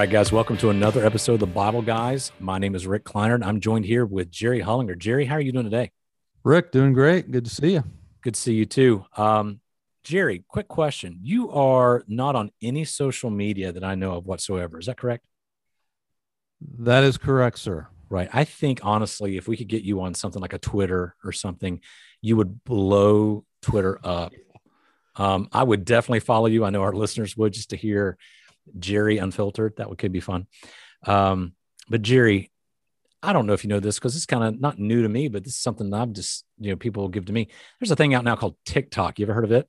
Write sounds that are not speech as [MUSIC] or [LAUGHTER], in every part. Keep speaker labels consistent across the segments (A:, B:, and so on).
A: Right, guys, welcome to another episode of the Bible Guys. My name is Rick Kleiner, and I'm joined here with Jerry Hollinger. Jerry, how are you doing today?
B: Rick, doing great. Good to see you.
A: Good to see you too. Um, Jerry, quick question. You are not on any social media that I know of whatsoever. Is that correct?
B: That is correct, sir.
A: Right. I think honestly, if we could get you on something like a Twitter or something, you would blow Twitter up. Um, I would definitely follow you. I know our [LAUGHS] listeners would just to hear Jerry unfiltered. That would could be fun. Um, but Jerry, I don't know if you know this because it's kind of not new to me, but this is something that I've just you know people give to me. There's a thing out now called TikTok. You ever heard of it?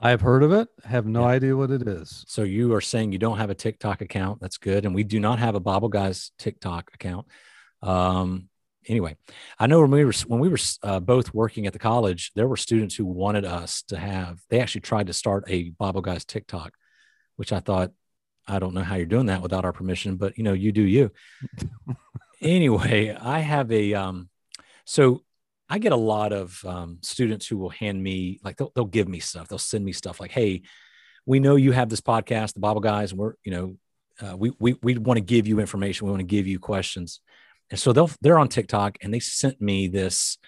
B: I have heard of it. Have no yeah. idea what it is.
A: So you are saying you don't have a TikTok account? That's good, and we do not have a Bible Guys TikTok account. Um, anyway, I know when we were when we were uh, both working at the college, there were students who wanted us to have. They actually tried to start a Bible Guys TikTok, which I thought, I don't know how you're doing that without our permission, but you know, you do you. [LAUGHS] anyway, I have a um, so I get a lot of um, students who will hand me like they'll, they'll give me stuff. They'll send me stuff like, "Hey, we know you have this podcast, the Bible Guys, and we're you know uh, we we we want to give you information. We want to give you questions." And so they'll they're on TikTok and they sent me this.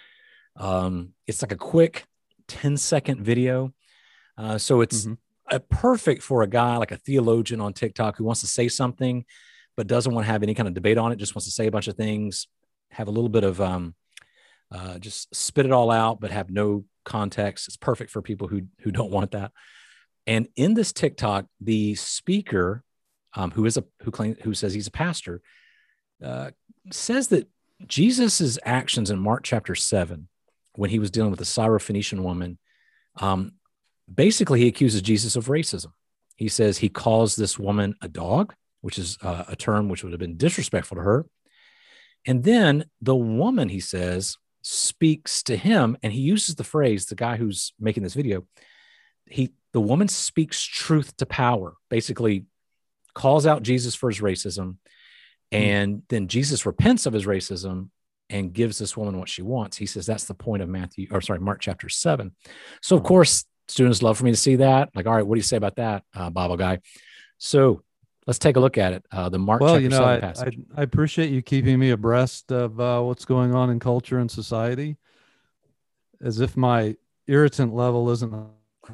A: Um, it's like a quick 10 second video. Uh, so it's mm-hmm. A perfect for a guy like a theologian on TikTok who wants to say something, but doesn't want to have any kind of debate on it. Just wants to say a bunch of things, have a little bit of um, uh, just spit it all out, but have no context. It's perfect for people who who don't want that. And in this TikTok, the speaker, um, who is a who claims who says he's a pastor, uh, says that Jesus's actions in Mark chapter seven, when he was dealing with the Syrophoenician woman, um, basically he accuses Jesus of racism. He says he calls this woman a dog, which is uh, a term which would have been disrespectful to her. And then the woman, he says, speaks to him and he uses the phrase the guy who's making this video he the woman speaks truth to power basically calls out jesus for his racism hmm. and then jesus repents of his racism and gives this woman what she wants he says that's the point of matthew or sorry mark chapter 7 so of hmm. course students love for me to see that like all right what do you say about that uh, bible guy so let's take a look at it. Uh, the Mark
B: well, you know, I, I, I, appreciate you keeping me abreast of uh, what's going on in culture and society. As if my irritant level isn't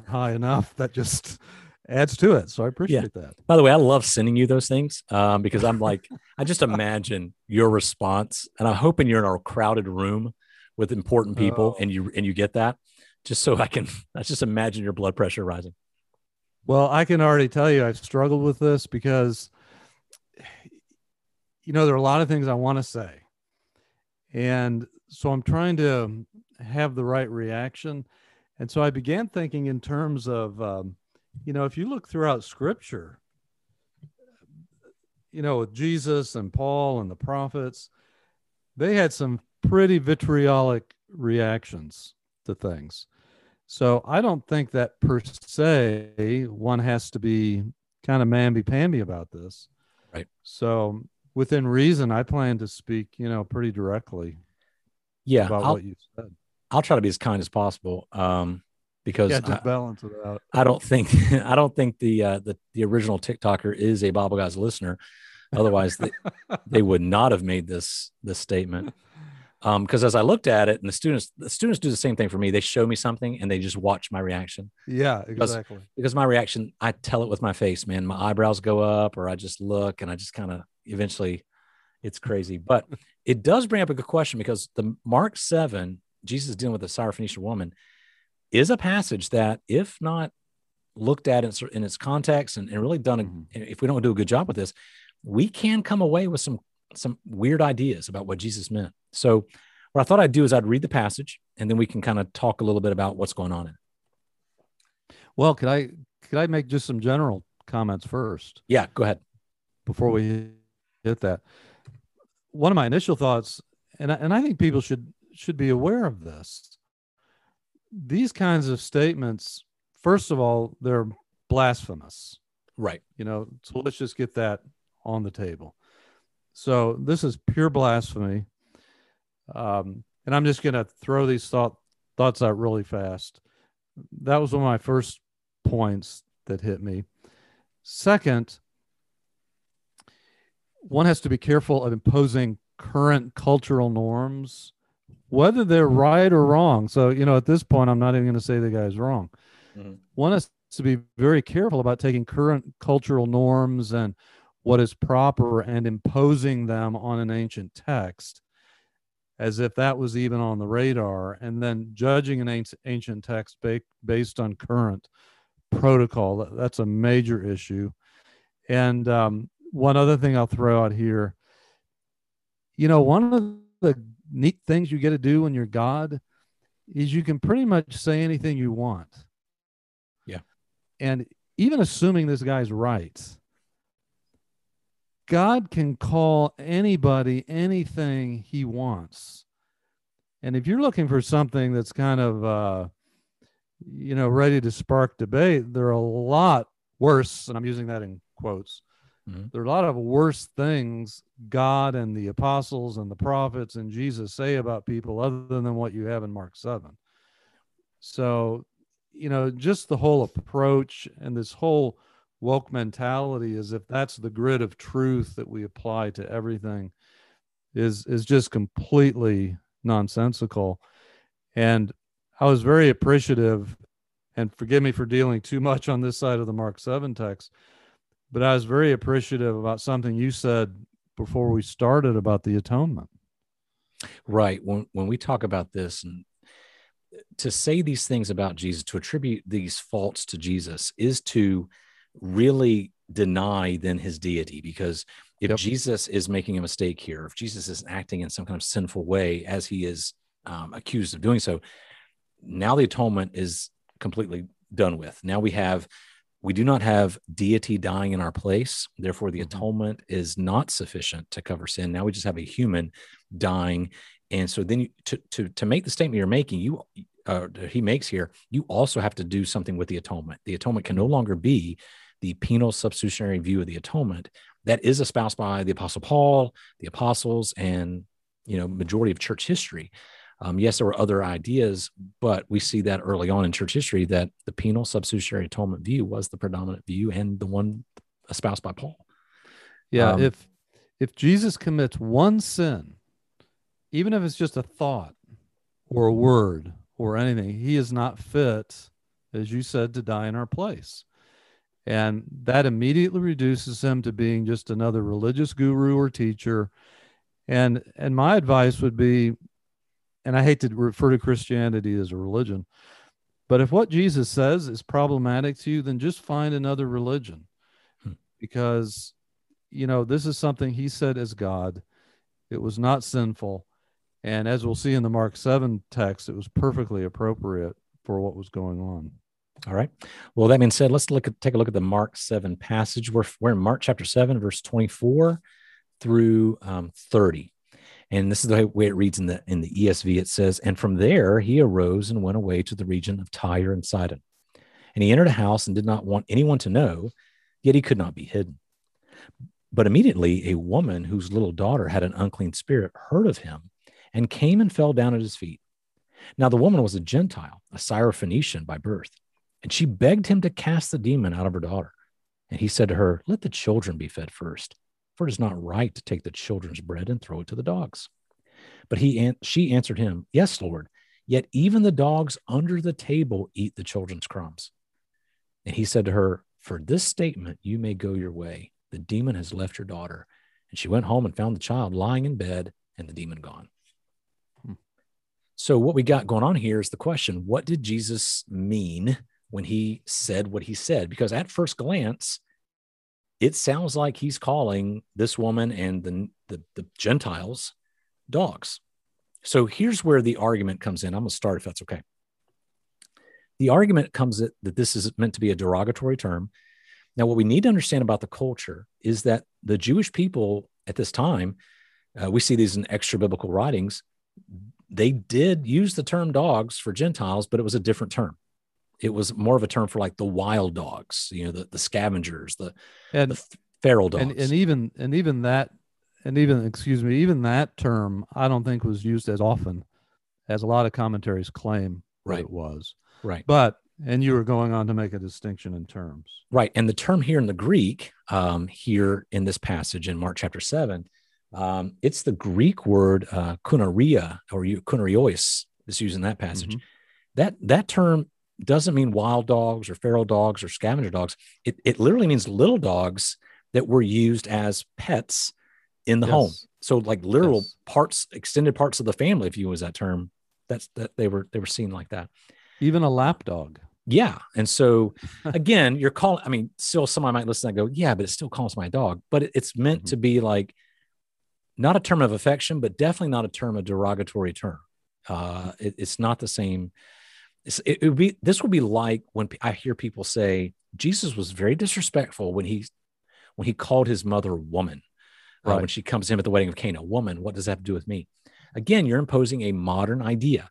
B: high enough, that just adds to it. So I appreciate yeah. that.
A: By the way, I love sending you those things um, because I'm like, I just imagine your response, and I'm hoping you're in a crowded room with important people, oh. and you and you get that, just so I can. I just imagine your blood pressure rising.
B: Well, I can already tell you I've struggled with this because, you know, there are a lot of things I want to say. And so I'm trying to have the right reaction. And so I began thinking in terms of, um, you know, if you look throughout scripture, you know, with Jesus and Paul and the prophets, they had some pretty vitriolic reactions to things. So I don't think that per se one has to be kind of mamby pamby about this.
A: Right.
B: So within reason, I plan to speak, you know, pretty directly.
A: Yeah. About I'll, what you said. I'll try to be as kind as possible. Um, because
B: yeah, just I, balance it out.
A: I don't think [LAUGHS] I don't think the uh, the the original TikToker is a Bible Guys listener. Otherwise, they, they would not have made this this statement [LAUGHS] because um, as I looked at it, and the students, the students do the same thing for me. They show me something and they just watch my reaction.
B: Yeah, exactly.
A: Because, because my reaction, I tell it with my face, man. My eyebrows go up, or I just look, and I just kind of eventually, it's crazy. But [LAUGHS] it does bring up a good question because the Mark seven, Jesus dealing with the Syrophoenician woman, is a passage that, if not looked at in, in its context and, and really done, a, mm-hmm. if we don't do a good job with this, we can come away with some some weird ideas about what Jesus meant. So, what I thought I'd do is I'd read the passage, and then we can kind of talk a little bit about what's going on in it.
B: Well, could I could I make just some general comments first?
A: Yeah, go ahead.
B: Before we hit that, one of my initial thoughts, and I, and I think people should should be aware of this. These kinds of statements, first of all, they're blasphemous.
A: Right.
B: You know, so let's just get that on the table. So this is pure blasphemy. Um, and I'm just going to throw these thought, thoughts out really fast. That was one of my first points that hit me. Second, one has to be careful of imposing current cultural norms, whether they're right or wrong. So, you know, at this point, I'm not even going to say the guy's wrong. Mm-hmm. One has to be very careful about taking current cultural norms and what is proper and imposing them on an ancient text as if that was even on the radar and then judging an ancient text based on current protocol. That's a major issue. And um, one other thing i'll throw out here. You know one of the neat things you get to do when you're god is you can pretty much say anything you want.
A: Yeah.
B: And even assuming this guy's right God can call anybody anything he wants. And if you're looking for something that's kind of, uh, you know, ready to spark debate, there are a lot worse, and I'm using that in quotes. Mm-hmm. There are a lot of worse things God and the apostles and the prophets and Jesus say about people other than what you have in Mark 7. So, you know, just the whole approach and this whole woke mentality is if that's the grid of truth that we apply to everything is is just completely nonsensical. And i was very appreciative and forgive me for dealing too much on this side of the mark 7 text but i was very appreciative about something you said before we started about the atonement.
A: Right. When when we talk about this and to say these things about jesus to attribute these faults to jesus is to really deny then his deity because if yep. Jesus is making a mistake here, if Jesus is acting in some kind of sinful way as he is um, accused of doing so, now the atonement is completely done with. Now we have, we do not have deity dying in our place. Therefore, the mm-hmm. atonement is not sufficient to cover sin. Now we just have a human dying. And so then you, to, to, to make the statement you're making, you, uh, he makes here, you also have to do something with the atonement. The atonement can no longer be the penal substitutionary view of the atonement that is espoused by the apostle paul the apostles and you know majority of church history. Um, yes there were other ideas but we see that early on in church history that the penal substitutionary atonement view was the predominant view and the one espoused by paul.
B: Yeah um, if if jesus commits one sin even if it's just a thought or a word or anything he is not fit as you said to die in our place and that immediately reduces him to being just another religious guru or teacher. And and my advice would be, and I hate to refer to Christianity as a religion, but if what Jesus says is problematic to you, then just find another religion. Hmm. Because you know, this is something he said as God. It was not sinful. And as we'll see in the Mark 7 text, it was perfectly appropriate for what was going on.
A: All right. Well, that being said, let's look at take a look at the Mark 7 passage. We're, we're in Mark chapter 7, verse 24 through um, 30. And this is the way it reads in the in the ESV. It says, And from there he arose and went away to the region of Tyre and Sidon. And he entered a house and did not want anyone to know, yet he could not be hidden. But immediately a woman whose little daughter had an unclean spirit heard of him and came and fell down at his feet. Now the woman was a Gentile, a Syrophoenician by birth and she begged him to cast the demon out of her daughter. And he said to her, Let the children be fed first, for it is not right to take the children's bread and throw it to the dogs. But he she answered him, Yes, Lord, yet even the dogs under the table eat the children's crumbs. And he said to her, For this statement you may go your way. The demon has left your daughter. And she went home and found the child lying in bed and the demon gone. Hmm. So, what we got going on here is the question what did Jesus mean when he said what he said because at first glance it sounds like he's calling this woman and the, the, the gentiles dogs. So here's where the argument comes in. I'm going to start if that's okay. The argument comes that, that this is meant to be a derogatory term. Now what we need to understand about the culture is that the jewish people at this time uh, we see these in extra biblical writings they did use the term dogs for gentiles but it was a different term it was more of a term for like the wild dogs, you know, the, the scavengers, the, and, the feral dogs.
B: And, and even, and even that, and even, excuse me, even that term, I don't think was used as often as a lot of commentaries claim
A: right.
B: it was.
A: Right.
B: But And you were going on to make a distinction in terms.
A: Right. And the term here in the Greek, um, here in this passage in Mark chapter 7, um, it's the Greek word uh, kunaria or kunarios is used in that passage. Mm-hmm. That, that term doesn't mean wild dogs or feral dogs or scavenger dogs. It, it literally means little dogs that were used as pets in the yes. home. So like literal yes. parts, extended parts of the family, if you use that term, that's that they were they were seen like that.
B: Even a lap dog.
A: Yeah. And so [LAUGHS] again, you're calling, I mean, still somebody might listen and go, yeah, but it still calls my dog. But it, it's meant mm-hmm. to be like not a term of affection, but definitely not a term of derogatory term. Uh, it, it's not the same. It, would be, this would be like when I hear people say Jesus was very disrespectful when he, when he called his mother woman, uh, when she comes to him at the wedding of Cana, woman, what does that have to do with me? Again, you're imposing a modern idea.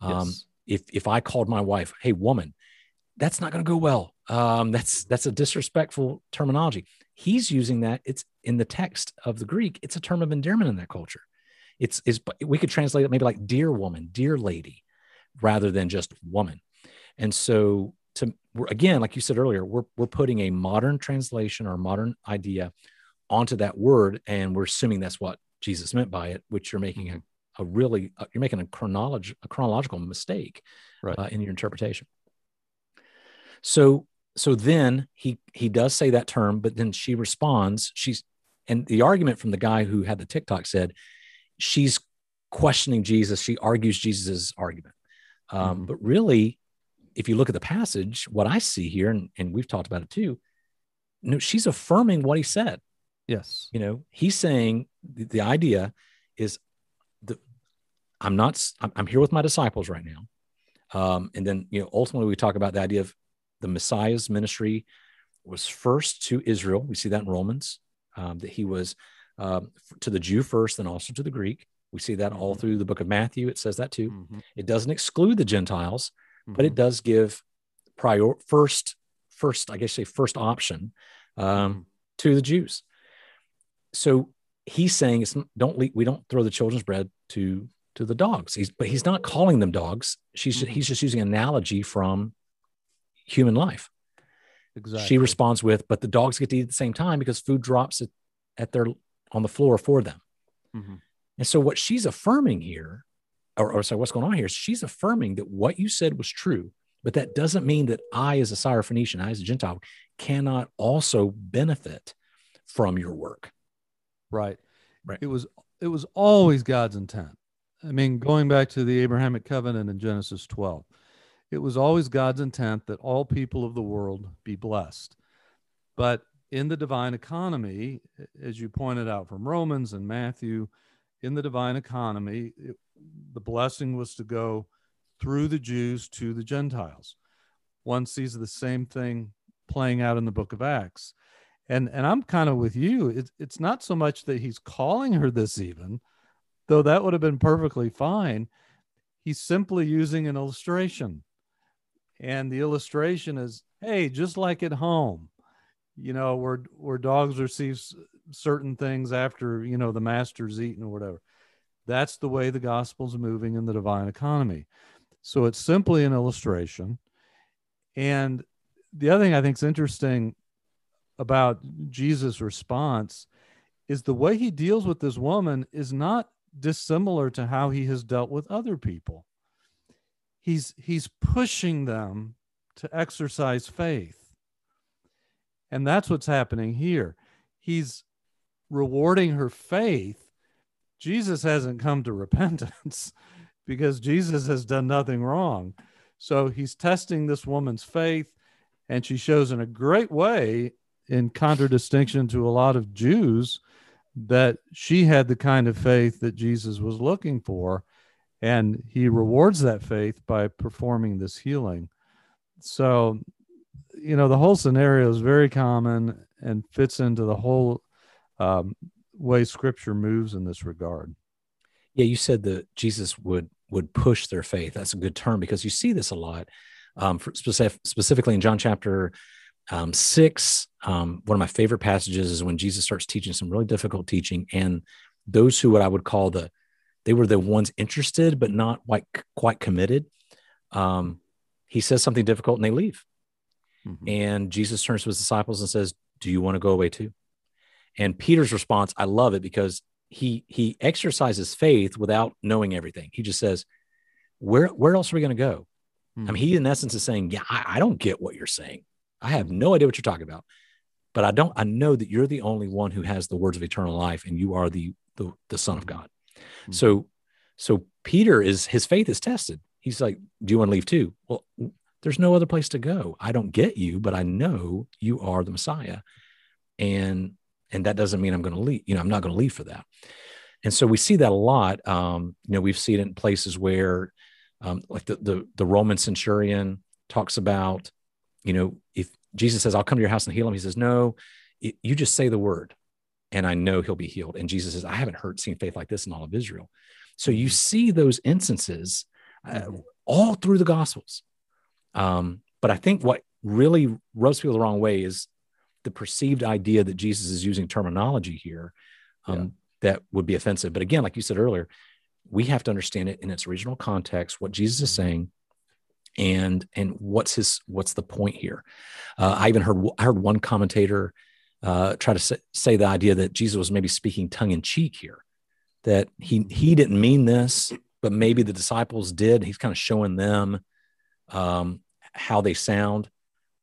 A: Um, yes. If, if I called my wife, Hey woman, that's not going to go well. Um, that's that's a disrespectful terminology. He's using that. It's in the text of the Greek. It's a term of endearment in that culture. It's is we could translate it maybe like dear woman, dear lady, rather than just woman. And so to again, like you said earlier, we're we're putting a modern translation or modern idea onto that word, and we're assuming that's what Jesus meant by it, which you're making a, a really you're making a chronology a chronological mistake right. uh, in your interpretation. So so then he he does say that term, but then she responds. She's and the argument from the guy who had the TikTok said she's questioning Jesus. She argues Jesus's argument. Um, mm-hmm. But really, if you look at the passage, what I see here, and, and we've talked about it too, no, she's affirming what he said.
B: Yes.
A: You know, he's saying the, the idea is the I'm not I'm, I'm, here with my disciples right now. Um, and then you know, ultimately we talk about the idea of the Messiah's ministry was first to Israel. We see that in Romans, um, that he was um, to the Jew first, then also to the Greek. We see that mm-hmm. all through the book of Matthew. It says that too. Mm-hmm. It doesn't exclude the Gentiles, mm-hmm. but it mm-hmm. does give prior first, first, I guess say first option um, mm-hmm. to the Jews. So he's saying it's don't we don't throw the children's bread to to the dogs. He's but he's not calling them dogs. She's mm-hmm. he's just using analogy from human life. Exactly. She responds with, but the dogs get to eat at the same time because food drops at, at their on the floor for them. Mm-hmm. And so what she's affirming here, or, or sorry, what's going on here is she's affirming that what you said was true, but that doesn't mean that I, as a Syrophoenician, I as a Gentile, cannot also benefit from your work.
B: Right. Right. It was it was always God's intent. I mean, going back to the Abrahamic covenant in Genesis 12, it was always God's intent that all people of the world be blessed. But in the divine economy, as you pointed out from Romans and Matthew, in the divine economy, it, the blessing was to go through the Jews to the Gentiles. One sees the same thing playing out in the book of Acts. And, and I'm kind of with you. It's, it's not so much that he's calling her this, even, though that would have been perfectly fine. He's simply using an illustration and the illustration is hey just like at home you know where where dogs receive certain things after you know the master's eaten or whatever. That's the way the gospel's moving in the divine economy. So it's simply an illustration. And the other thing i think is interesting about jesus response is the way he deals with this woman is not dissimilar to how he has dealt with other people. He's he's pushing them to exercise faith. And that's what's happening here. He's rewarding her faith jesus hasn't come to [LAUGHS] repentance because jesus has done nothing wrong. So he's testing this woman's faith and she shows in a great way in contradistinction to a lot of jews that she had the kind of faith that jesus was looking for and he rewards that faith by performing this healing. So you know the whole scenario is very common and fits into the whole um, way scripture moves in this regard
A: yeah you said that jesus would would push their faith that's a good term because you see this a lot um, specific, specifically in john chapter um, six um, one of my favorite passages is when jesus starts teaching some really difficult teaching and those who what i would call the they were the ones interested but not quite quite committed. Um, he says something difficult and they leave.
B: Mhm.
A: And Jesus turns to his disciples and says, Do you want to go away too? And Peter's response, I love it because he he exercises faith without knowing everything. He just says, Where where else are we going to go? I mean, he in essence is saying, Yeah, I, I don't get what you're saying. I have no idea what you're talking about. But I don't I know that you're the only one who has the words of eternal life, and you are the the, the Son of God.
B: Mhm.
A: So so Peter is his faith is tested. He's like, Do you want to leave too? Well, there's no other place to go. I don't get you, but I know you are the Messiah. And and that doesn't mean I'm going to leave. You know, I'm not going to leave for that. And so we see that a lot. Um, you know, we've seen it in places where, um, like the, the the Roman centurion talks about, you know, if Jesus says, "I'll come to your house and heal him," he says, "No, y- you just say the word, and I know he'll be healed." And Jesus says, "I haven't heard seen faith like this in all of Israel." So you
B: Mhm.
A: see those instances uh,
B: Mhm.
A: all through the Gospels. Um, but I think what really rubs people the wrong way is the perceived idea that Jesus is using terminology here um,
B: Yeah.
A: that would be offensive. But again, like you said earlier, we have to understand it in its original context, what Jesus is saying, and and what's his what's the point here. Uh, I even heard I heard one commentator uh, try to say, say the idea that Jesus was maybe speaking tongue in cheek here, that he he didn't mean this, but maybe the disciples did. He's kind of showing them um, how they sound.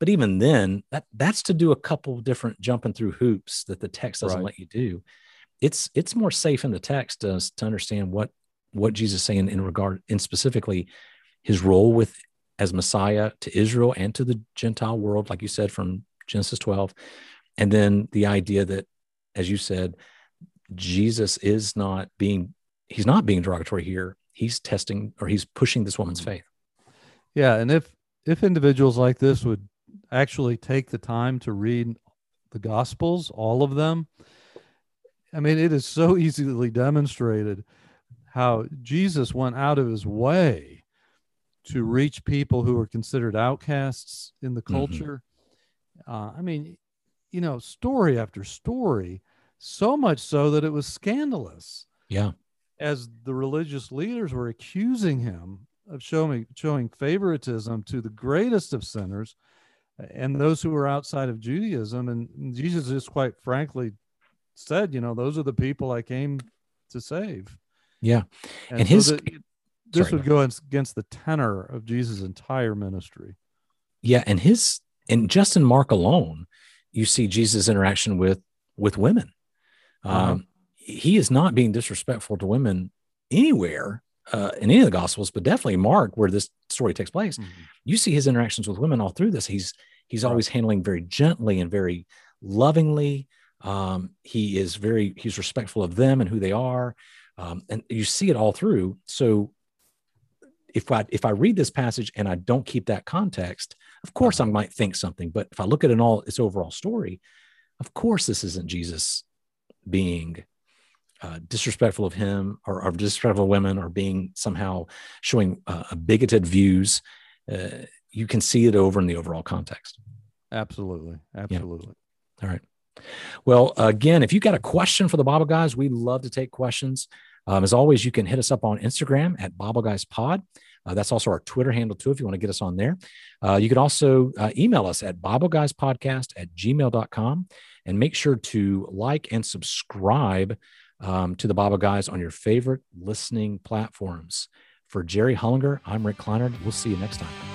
A: But even then, that that's to do a couple different jumping through hoops that the text doesn't
B: Right.
A: let you do. It's it's more safe in the text to, to understand what what Jesus is saying in regard in specifically his role with as Messiah to Israel and to the Gentile world, like you said from Genesis 12, and then the idea that, as you said, Jesus is not being he's not being derogatory here. He's testing or he's pushing this woman's hmm. faith.
B: Yeah, and if if individuals like this would actually take the time to read the gospels, all of them, I mean, it is so easily demonstrated how Jesus went out of his way to reach people who were considered outcasts in the
A: Mhm.
B: culture. Uh, I mean, you know, story after story, so much so that it was scandalous
A: Yeah.
B: as the religious leaders were accusing him of showing showing favoritism to the greatest of sinners and those who were outside of Judaism and Jesus just quite frankly said you know those are the people I came to save
A: Yeah.
B: and,
A: And his-
B: this
A: sorry,
B: would go against- against the tenor of Jesus entire ministry
A: Yeah, and his and just in Mark alone, you see Jesus' interaction with with women.
B: Uh-huh.
A: Um, he is not being disrespectful to women anywhere uh, in any of the Gospels, but definitely Mark, where this story takes place. You see his interactions with women all through this. He's he's
B: Right.
A: always handling very gently and very lovingly. Um, he is very he's respectful of them and who they are, um, and you see it all through. So if I if I read this passage and I don't keep that context, of course I might think something. But if I look at an all its overall story, of course this isn't Jesus being uh, disrespectful of him or, or disrespectful of women or being somehow showing uh, bigoted views. Uh, you can see it over in the overall context.
B: absolutely absolutely
A: All right. Well, again, if you've got a question for the Bible guys, we love to take questions. Um, as always, you can hit us up on Instagram at Bible Guys Pod. Uh, that's also our Twitter handle too, if you want to get us on there. Uh, you can also uh, email us at BibleGuysPodcast at gmail.com and make sure to like and subscribe um, to the Bible Guys on your favorite listening platforms. For Jerry Hollinger, I'm Rick Kleinert. We'll see you next time.